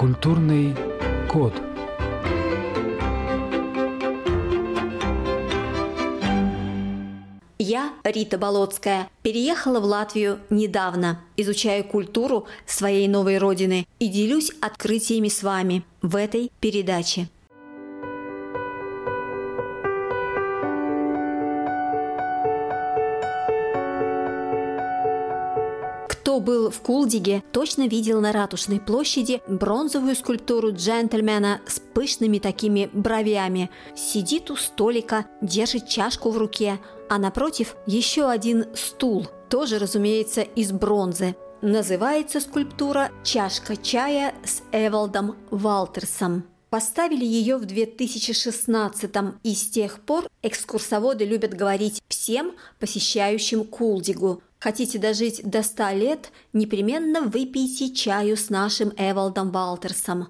Культурный код. Я, Рита Болотская, переехала в Латвию недавно, изучаю культуру своей новой родины и делюсь открытиями с вами в этой передаче. Кто был в Кулдиге, точно видел на Ратушной площади бронзовую скульптуру джентльмена с пышными такими бровями. Сидит у столика, держит чашку в руке, а напротив еще один стул, тоже, разумеется, из бронзы. Называется скульптура «Чашка чая с Эвалдом Валтерсом». Поставили ее в 2016 и с тех пор экскурсоводы любят говорить всем посещающим Кулдигу. Хотите дожить до 100 лет, непременно выпейте чаю с нашим Эвалдом Валтерсом.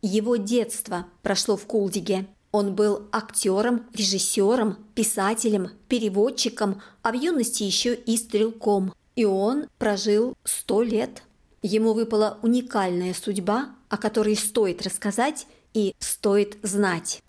Его детство прошло в Кулдиге. Он был актером, режиссером, писателем, переводчиком, а в юности еще и стрелком. И он прожил 100 лет. Ему выпала уникальная судьба, о которой стоит рассказать и стоит знать.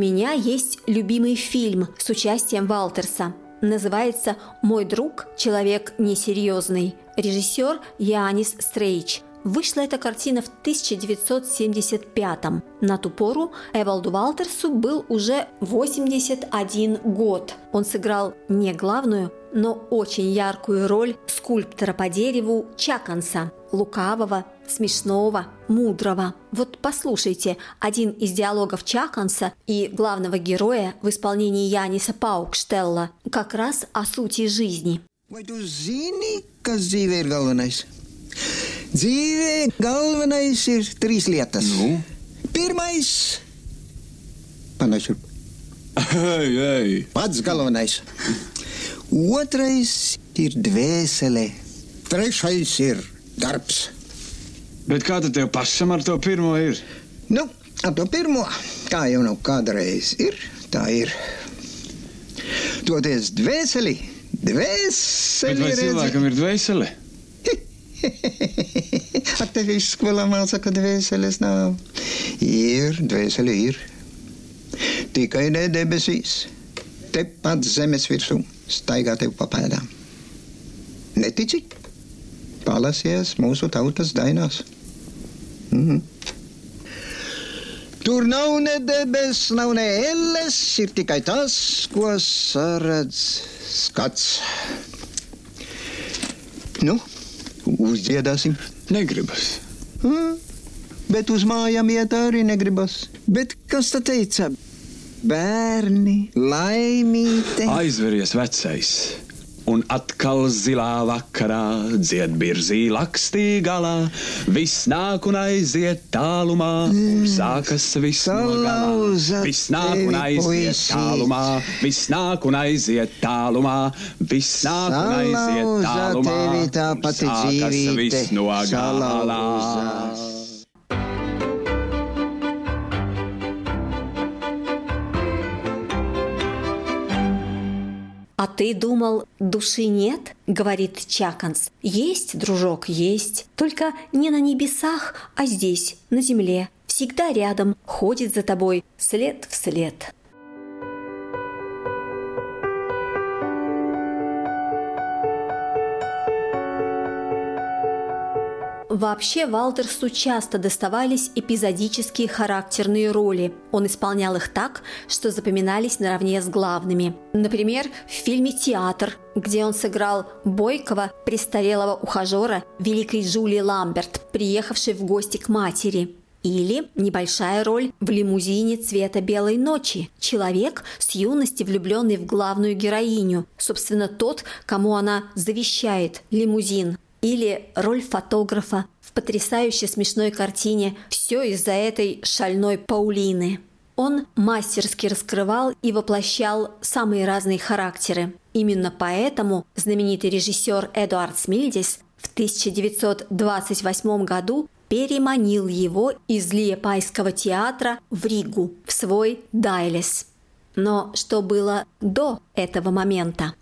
Меня есть любимый фильм с участием Валтерса. Называется «Мой друг – человек несерьезный». Режиссер Янис Стрейч. Вышла эта картина в 1975 -м. На ту пору Эвалду Валтерсу был уже 81 год. Он сыграл не главную, но очень яркую роль скульптора по дереву Чаканса, лукавого, смешного, мудрого. Вот послушайте один из диалогов Чаканса и главного героя в исполнении Яниса Паукштелла как раз о сути жизни. Dzīvē galvenais? Ir trīs lietas. Nu? Pirmais - panašu. Ei, ei. Pats galvenais. Otrais ir dvēsele. Trešais ir darbs. Bet kā tad tev pašam ar to pirmo ir? Nu, ar to pirmo, kā jau nu kādreiz ir, tā ir. Toties dvēseli, Bet dvēseli vai cilvēkam ir dvēsele? Ak, tev viss skolā māca, ka dvēseles nav. Ir, dvēseli ir. Tikai ne debesīs. Tepat zemes virsū staigā tev pa pēdām. Netici? Palasies mūsu tautas dainās. Mhm. Tur nav ne debes, nav ne elles, ir tikai tas, ko saredz skats. Nu, uzdziedāsim. Negribas. Mm. Bet uz mājām iet arī negribas. Bet kas tad teica? Bērni, laimīte. Aizveries vecais. Un atkal zilā vakarā dzied birzī lakstī galā. Viss nāk un aiziet tālumā, un sākas viss no galā. Viss nāk un aiziet tālumā, viss nāk un aiziet tālumā, viss nāk un aiziet tālumā. un sākas viss no galā. «А ты думал, души нет?» – говорит Чаканс. «Есть, дружок, есть. Только не на небесах, а здесь, на земле. Всегда рядом, ходит за тобой, след в след». Вообще Валтерсу часто доставались эпизодические характерные роли. Он исполнял их так, что запоминались наравне с главными. Например, в фильме «Театр», где он сыграл бойкого, престарелого ухажера великой Джулии Ламберт, приехавшей в гости к матери. Или небольшая роль в лимузине цвета белой ночи. Человек с юности влюбленный в главную героиню. Собственно, тот, кому она завещает лимузин. Или роль фотографа в потрясающе смешной картине «Все из-за этой шальной Паулины». Он мастерски раскрывал и воплощал самые разные характеры. Именно поэтому знаменитый режиссер Эдуард Смильдис в 1928 году переманил его из Лиепайского театра в Ригу, в свой Дайлес. Но что было до этого момента?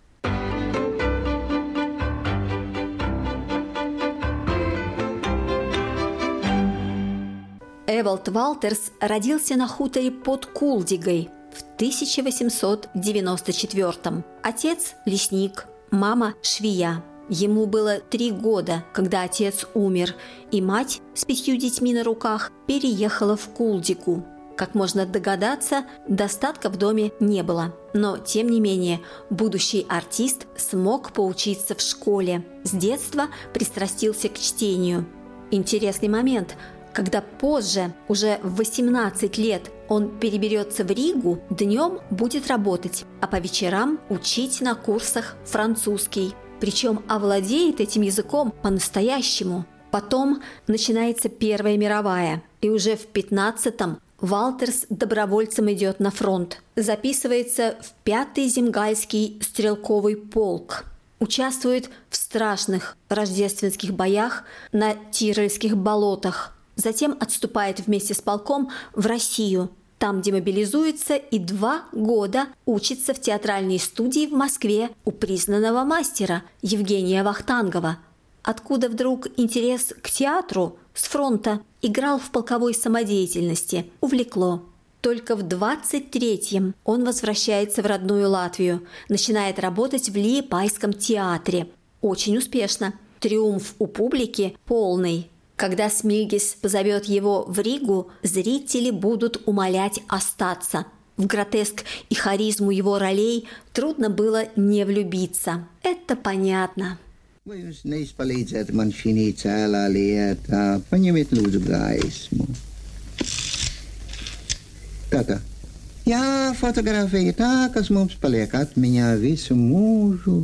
Эволд Валтерс родился на хуторе под Кулдигой в 1894 Отец – лесник, мама – швея. Ему было три года, когда отец умер, и мать с пятью детьми на руках переехала в Кулдику. Как можно догадаться, достатка в доме не было. Но, тем не менее, будущий артист смог поучиться в школе. С детства пристрастился к чтению. Интересный момент – когда позже, уже в 18 лет, он переберется в Ригу, днем будет работать, а по вечерам учить на курсах французский. Причем овладеет этим языком по-настоящему. Потом начинается Первая мировая, и уже в 15-м Валтерс добровольцем идет на фронт. Записывается в пятый земгальский стрелковый полк. Участвует в страшных рождественских боях на Тирольских болотах – Затем отступает вместе с полком в Россию. Там демобилизуется и два года учится в театральной студии в Москве у признанного мастера Евгения Вахтангова. Откуда вдруг интерес к театру с фронта играл в полковой самодеятельности, увлекло. Только в 23-м он возвращается в родную Латвию, начинает работать в Лиепайском театре. Очень успешно. Триумф у публики полный. Когда Смильгис позовет его в Ригу, зрители будут умолять остаться. В гротеск и харизму его ролей трудно было не влюбиться. Это понятно. Jūs neizpalīdzētu man šī cēlā lietā? Paņemiet lūdzu gaismu. Tā tā. Jā, fotografija tā, kas mums paliek atmiņā visu mūžu.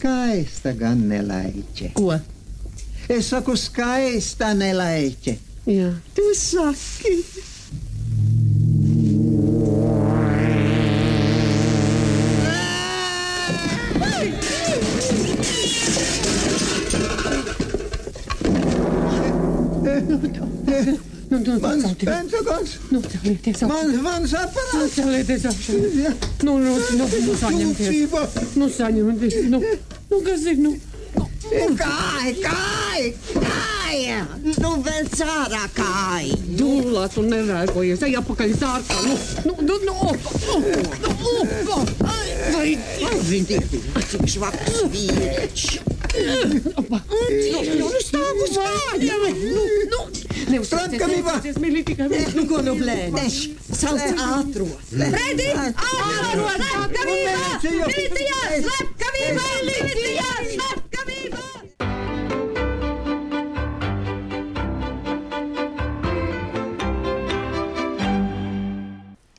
Skaista gan nelaiķe. Ko? Es saku, skaista nelaiķe. Jā. Tu saki. Nu, nu, Mans nu, pentagons, nu, celieties augšā. mans, mans Nu, aparāts. celieties augšā. Nu, nu, nu, nu, saņemties. Tūcība. Nu, saņemties. Nu, nu, kas ir, nu? Kāj, kāj, kāja! Nu, vēl cārā kāja! Dūlā, tu nerēkojies. Ej apakaļ uz ārkā. Nu, nu, nu, nu, opa, opa, nu, opa. Vai, viņi. Cik švaks! Opa. Nu, stāv uz kājām. Nu, nu. Vēl. Nu, ko nu blēņš? Sauc ātro! Fredi! Ārā! Slepkavībā! Milicijā! Slepkavībā!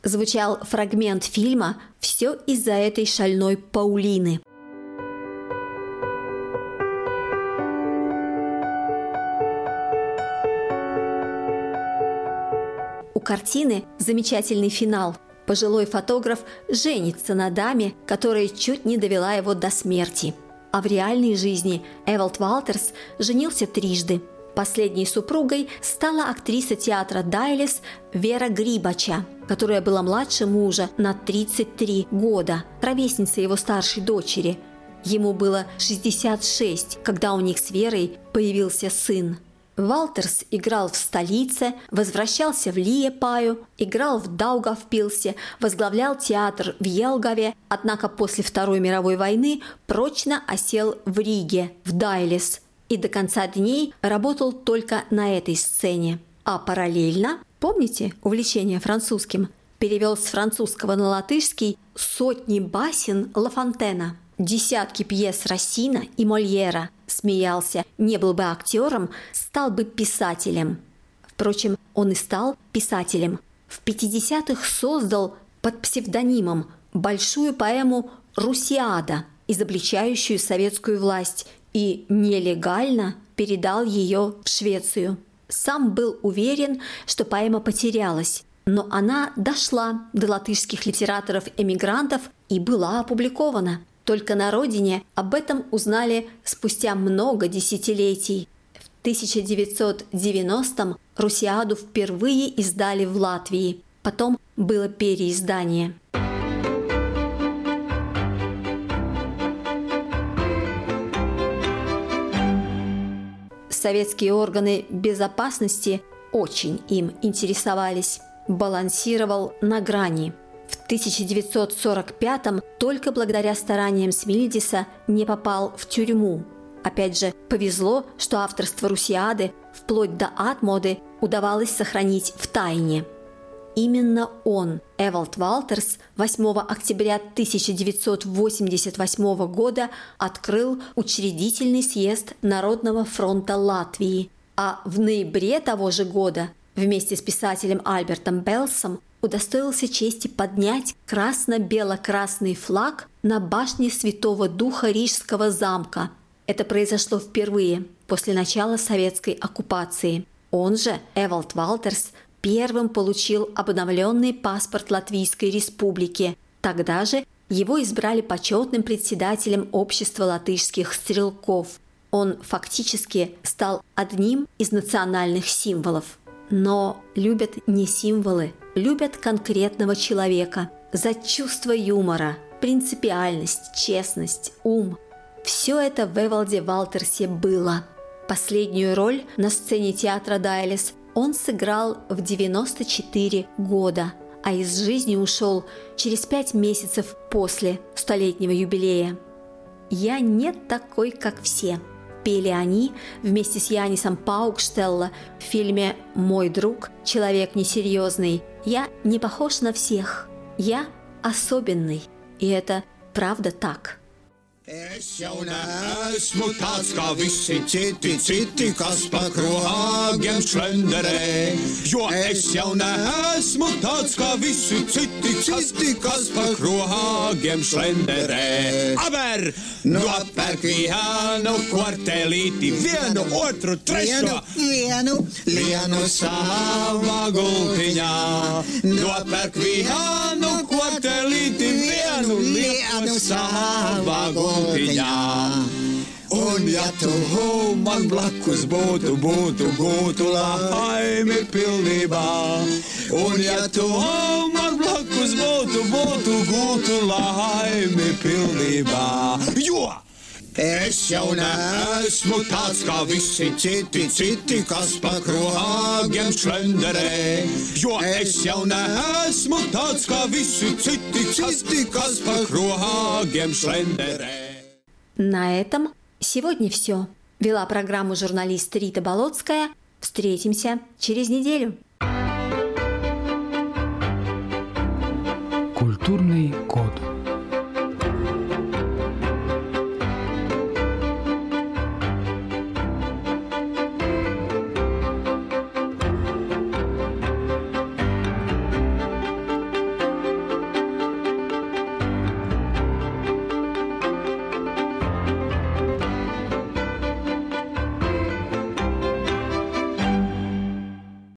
Звучал фрагмент фильма «Все из-за этой шальной Паулины». У картины замечательный финал. Пожилой фотограф женится на даме, которая чуть не довела его до смерти. А в реальной жизни Эвалд Валтерс женился трижды. Последней супругой стала актриса театра Дайлес Вера Грибача, которая была младше мужа на 33 года, ровесница его старшей дочери. Ему было 66, когда у них с Верой появился сын. Валтерс играл в столице, возвращался в Лиепаю, играл в Даугавпилсе, возглавлял театр в Елгове, однако после Второй мировой войны прочно осел в Риге, в Дайлес, и до конца дней работал только на этой сцене. А параллельно, помните увлечение французским, перевел с французского на латышский сотни басен Ла Фонтена, десятки пьес Рассина и Мольера. Смеялся, не был бы актером, стал бы писателем. Впрочем, он и стал писателем. В 50-х создал под псевдонимом большую поэму «Русиада», изобличающую советскую власть, и нелегально передал ее в Швецию. Сам был уверен, что поэма потерялась, но она дошла до латышских литераторов-эмигрантов и была опубликована. Только на родине об этом узнали спустя много десятилетий. В 1990-м «Русиаду» впервые издали в Латвии. Потом было переиздание. Советские органы безопасности очень им интересовались. Балансировал на грани. В 1945-м только благодаря стараниям Смильдиса не попал в тюрьму. Опять же, повезло, что авторство Русиады вплоть до Атмоды удавалось сохранить в тайне. Именно он, Эвалд Валтерс, 8 октября 1988 года открыл учредительный съезд Народного фронта Латвии, а в ноябре того же года вместе с писателем Альбертом Белсом удостоился чести поднять красно-бело-красный флаг на башне Святого Духа Рижского замка. Это произошло впервые после начала советской оккупации. Он же, Эвалд Валтерс, первым получил обновленный паспорт Латвийской республики. Тогда же его избрали почетным председателем общества латышских стрелков. Он фактически стал одним из национальных символов. Но любят не символы, любят конкретного человека за чувство юмора, принципиальность, честность, ум. Все это в Эвалде Валтерсе было. Последнюю роль на сцене театра Дайлес он сыграл в 94 года, а из жизни ушел через пять месяцев после столетнего юбилея. «Я не такой, как все», пели они вместе с Янисом Паукштелла в фильме «Мой друг. Человек несерьезный». «Я не похож на всех. Я особенный». И это правда так – Es jau neesmu tāds kā visi citi, citi, kas pa krogiem šlenderē. Jo es jau neesmu tāds kā visi citi, citi, kas pa krogiem šlenderē. Aber, nopērk vienu kvartelīti, vienu otru trešo. Vienu, vienu savā gultiņā. Nopērk vienu kvartelīti, vienu, vienu savā gultiņā gultiņā. Un ja tu man blakus būtu, būtu, būtu laime pilnībā. Un ja tu man blakus būtu, būtu, būtu laime pilnībā. Jo! Es jau neesmu tāds kā visi citi, citi, kas pa krogiem šlenderē. Jo es jau neesmu tāds kā visi citi, citi, kas pa krogiem šlenderē. На этом сегодня все. Вела программу журналист Рита Болотская. Встретимся через неделю. Культурный код.